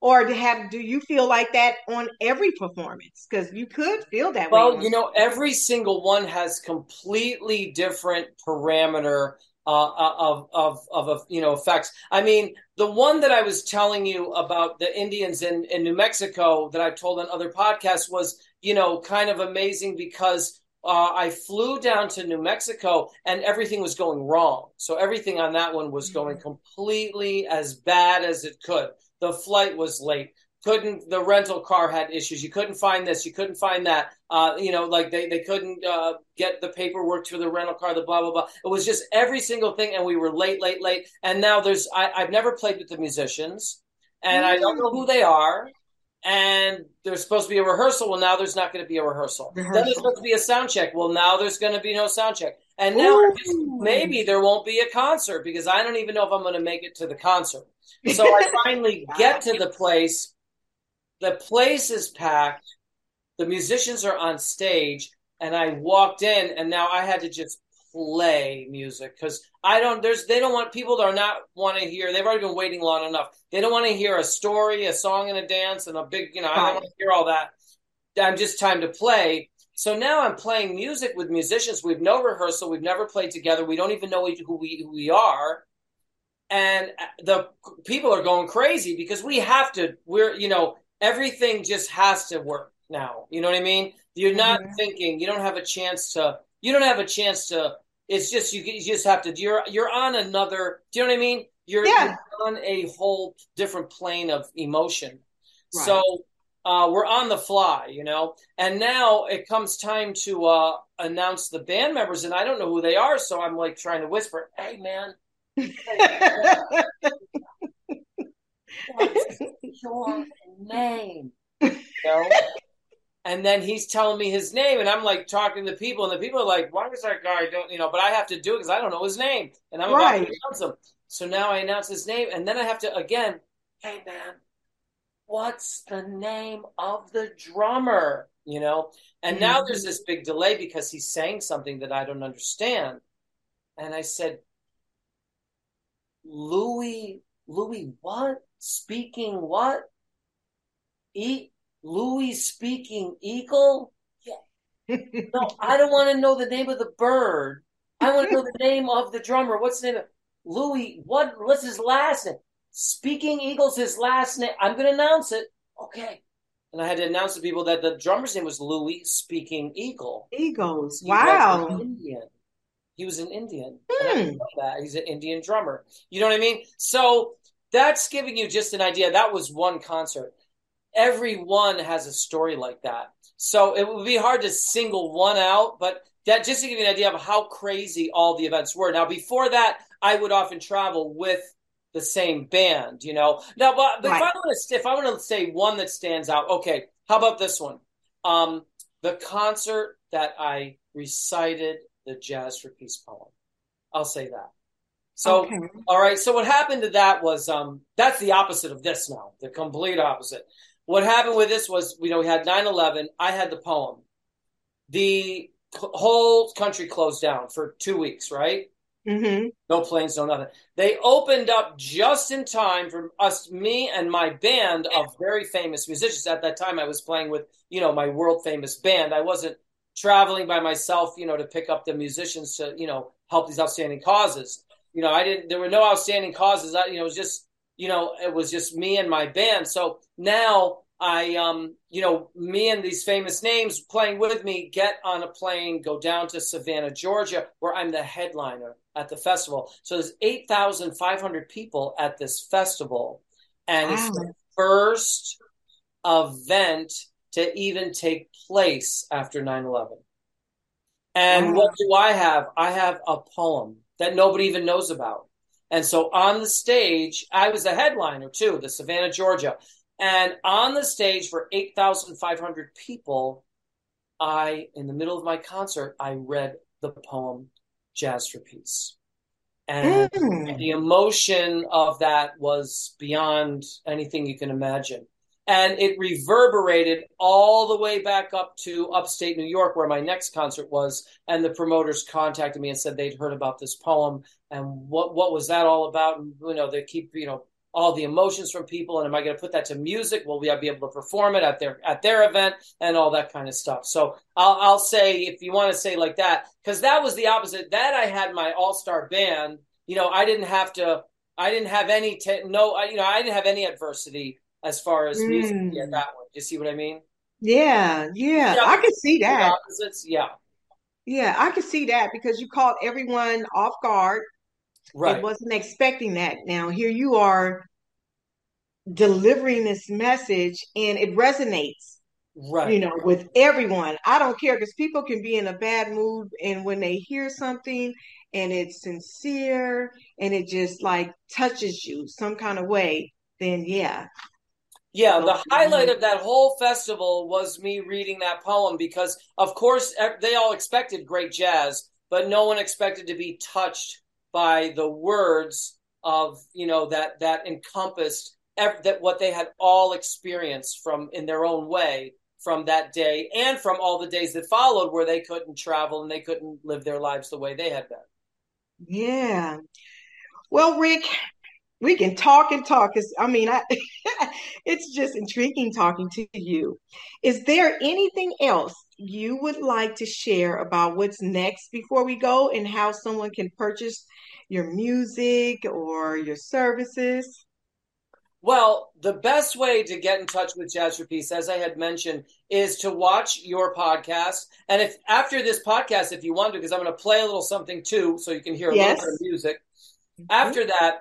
or have do you feel like that on every performance because you could feel that well you know every single one has completely different parameter uh, uh of, of of of you know effects i mean the one that i was telling you about the indians in in new mexico that i've told on other podcasts was you know kind of amazing because uh, I flew down to New Mexico and everything was going wrong. So everything on that one was going mm-hmm. completely as bad as it could. The flight was late. couldn't the rental car had issues you couldn't find this you couldn't find that uh, you know like they, they couldn't uh, get the paperwork for the rental car the blah blah blah it was just every single thing and we were late late late and now there's I, i've never played with the musicians and mm-hmm. i don't know who they are and there's supposed to be a rehearsal. Well now there's not going to be a rehearsal. rehearsal then there's supposed to be a sound check. Well now there's going to be no sound check. And now maybe there won't be a concert because i don't even know if i'm going to make it to the concert. So i finally get to the place. The place is packed. The musicians are on stage, and I walked in, and now I had to just play music because I don't. There's they don't want people that are not want to hear. They've already been waiting long enough. They don't want to hear a story, a song, and a dance, and a big. You know, I don't want to hear all that. I'm just time to play. So now I'm playing music with musicians. We've no rehearsal. We've never played together. We don't even know who we who we are. And the people are going crazy because we have to. We're you know everything just has to work now. You know what I mean? You're not mm-hmm. thinking. You don't have a chance to. You don't have a chance to. It's just you. You just have to. You're you're on another. Do you know what I mean? You're, yeah. you're on a whole different plane of emotion. Right. So uh, we're on the fly, you know. And now it comes time to uh, announce the band members, and I don't know who they are, so I'm like trying to whisper, "Hey, man." What's your name? You know? And then he's telling me his name, and I'm like talking to people, and the people are like, "Why does that guy don't?" You know, but I have to do it because I don't know his name, and I'm right. about to announce him. So now I announce his name, and then I have to again, "Hey man, what's the name of the drummer?" You know, and mm-hmm. now there's this big delay because he's saying something that I don't understand, and I said, "Louis, Louis, what? Speaking what?" E- Louis speaking eagle? Yeah. no, I don't want to know the name of the bird. I want to know the name of the drummer. What's the name of Louis? What what's his last name? Speaking Eagle's his last name. I'm gonna announce it. Okay. And I had to announce to people that the drummer's name was Louis Speaking Eagle. Eagles. He wow. Indian. He was an Indian. Hmm. He's an Indian drummer. You know what I mean? So that's giving you just an idea. That was one concert everyone has a story like that. So it would be hard to single one out, but that just to give you an idea of how crazy all the events were. Now, before that, I would often travel with the same band, you know. Now, but, but right. if I want to, if I want to say one that stands out, okay, how about this one? Um, the concert that I recited the jazz for peace poem. I'll say that. So, okay. all right. So what happened to that was um, that's the opposite of this now, the complete opposite what happened with this was, you know, we had 9 11. I had the poem. The whole country closed down for two weeks, right? Mm-hmm. No planes, no nothing. They opened up just in time for us, me and my band of very famous musicians. At that time, I was playing with, you know, my world famous band. I wasn't traveling by myself, you know, to pick up the musicians to, you know, help these outstanding causes. You know, I didn't, there were no outstanding causes. I, you know, it was just you know, it was just me and my band. So now I, um, you know, me and these famous names playing with me get on a plane, go down to Savannah, Georgia, where I'm the headliner at the festival. So there's 8,500 people at this festival. And wow. it's the first event to even take place after 9 11. And wow. what do I have? I have a poem that nobody even knows about. And so on the stage, I was a headliner too, the Savannah, Georgia. And on the stage for 8,500 people, I, in the middle of my concert, I read the poem Jazz for Peace. And mm. the emotion of that was beyond anything you can imagine and it reverberated all the way back up to upstate New York, where my next concert was. And the promoters contacted me and said they'd heard about this poem and what what was that all about? And you know, they keep you know all the emotions from people, and am I going to put that to music? Will we be able to perform it at their at their event and all that kind of stuff? So I'll I'll say if you want to say like that, because that was the opposite. That I had my all star band. You know, I didn't have to. I didn't have any te- no. you know, I didn't have any adversity as far as mm. music. Yeah, that one. You see what I mean? Yeah, yeah, yeah I can see that. Opposites, yeah, yeah, I can see that because you caught everyone off guard. Right, it wasn't expecting that. Now here you are, delivering this message and it resonates right you know with everyone i don't care because people can be in a bad mood and when they hear something and it's sincere and it just like touches you some kind of way then yeah yeah, the highlight of that whole festival was me reading that poem because, of course, they all expected great jazz, but no one expected to be touched by the words of you know that that encompassed that what they had all experienced from in their own way from that day and from all the days that followed where they couldn't travel and they couldn't live their lives the way they had been. Yeah. Well, Rick, we can talk and talk. Cause I mean, I, it's just intriguing talking to you. Is there anything else you would like to share about what's next before we go and how someone can purchase your music or your services? Well, the best way to get in touch with Jazz for Peace, as I had mentioned, is to watch your podcast. And if after this podcast, if you want to, because I'm going to play a little something too, so you can hear a yes. little bit of music. Mm-hmm. After that,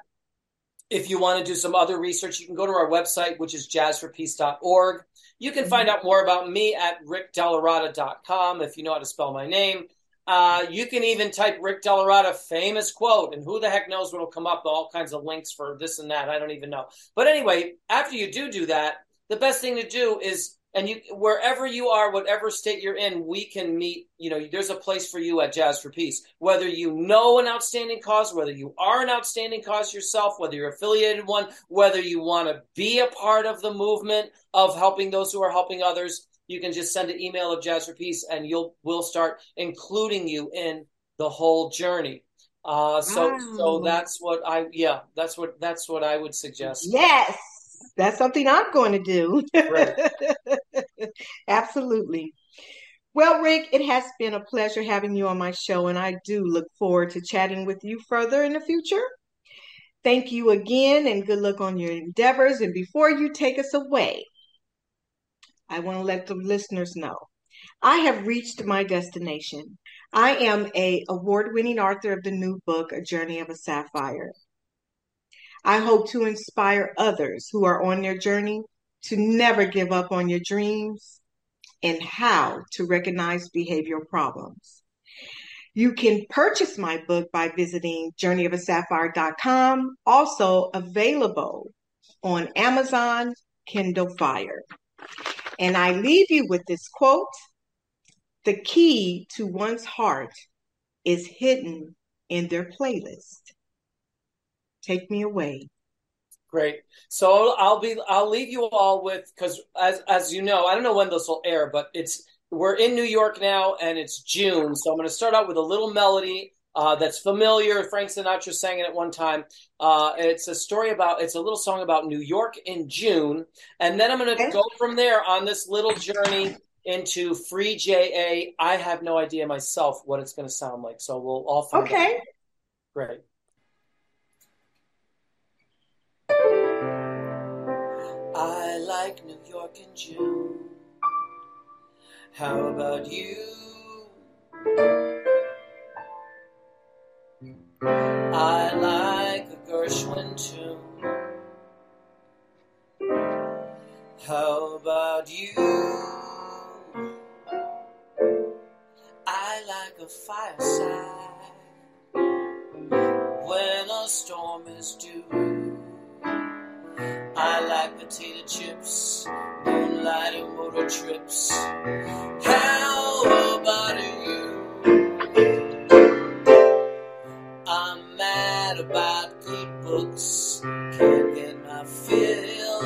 if you want to do some other research, you can go to our website, which is jazzforpeace.org. You can find out more about me at rickdellaratta.com if you know how to spell my name. Uh, you can even type Rick DellaRatta famous quote, and who the heck knows what'll come up? All kinds of links for this and that. I don't even know. But anyway, after you do do that, the best thing to do is, and you wherever you are, whatever state you're in, we can meet. You know, there's a place for you at Jazz for Peace. Whether you know an outstanding cause, whether you are an outstanding cause yourself, whether you're affiliated one, whether you want to be a part of the movement of helping those who are helping others you can just send an email of Jazz for Peace, and you'll we'll start including you in the whole journey. Uh, so so that's what I yeah that's what that's what I would suggest. Yes, that's something I'm going to do. Absolutely. Well, Rick, it has been a pleasure having you on my show, and I do look forward to chatting with you further in the future. Thank you again, and good luck on your endeavors. And before you take us away, I want to let the listeners know. I have reached my destination. I am a award-winning author of the new book, A Journey of a Sapphire. I hope to inspire others who are on their journey to never give up on your dreams and how to recognize behavioral problems. You can purchase my book by visiting journeyofaSapphire.com, also available on Amazon Kindle Fire. And I leave you with this quote The key to one's heart is hidden in their playlist. Take me away. Great. So I'll be I'll leave you all with because as as you know, I don't know when this will air, but it's we're in New York now and it's June. So I'm going to start out with a little melody uh, that's familiar. Frank Sinatra sang it at one time. Uh, it's a story about, it's a little song about New York in June. And then I'm going to okay. go from there on this little journey into Free JA. I have no idea myself what it's going to sound like. So we'll all find okay. out. Great. In June. How about you? I like a Gershwin tune. How about you? I like a fireside when a storm is due. I like potato chips, moonlight and motor trips. How about you? I'm mad about good books, can't get my fill.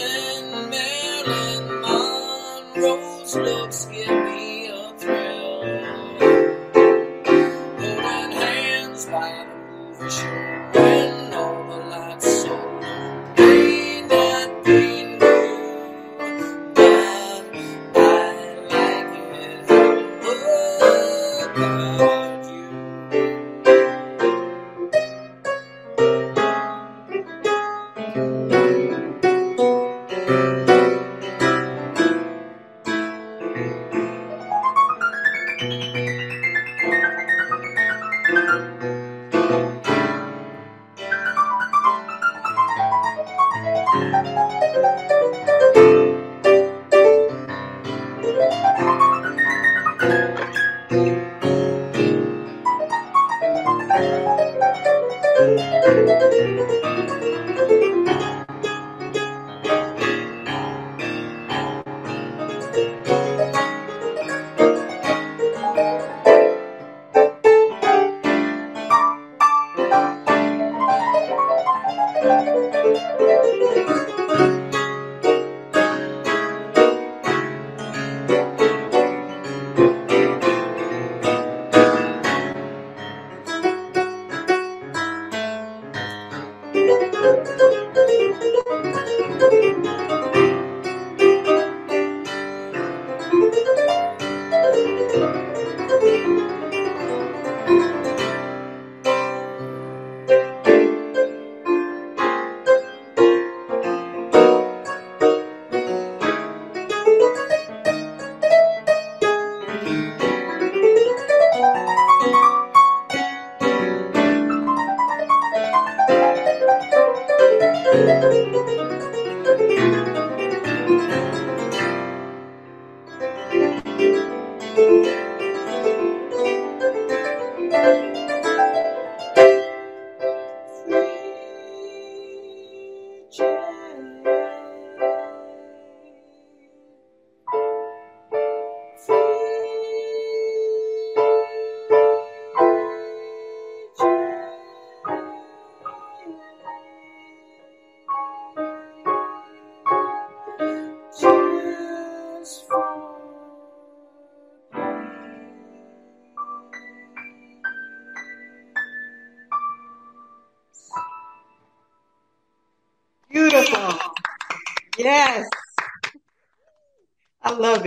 And Marilyn Monroe's looks give me a thrill. Holding hands by the movie show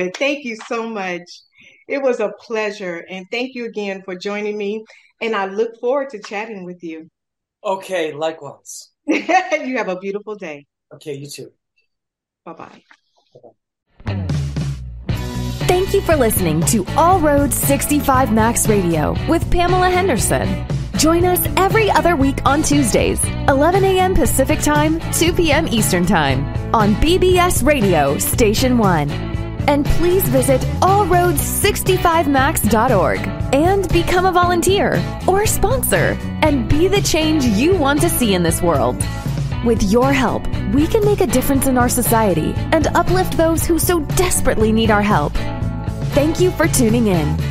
it. Thank you so much. It was a pleasure. And thank you again for joining me. And I look forward to chatting with you. Okay, likewise. you have a beautiful day. Okay, you too. Bye bye. Thank you for listening to All Roads 65 Max Radio with Pamela Henderson. Join us every other week on Tuesdays, 11 a.m. Pacific Time, 2 p.m. Eastern Time on BBS Radio Station 1. And please visit allroads65max.org and become a volunteer or sponsor and be the change you want to see in this world. With your help, we can make a difference in our society and uplift those who so desperately need our help. Thank you for tuning in.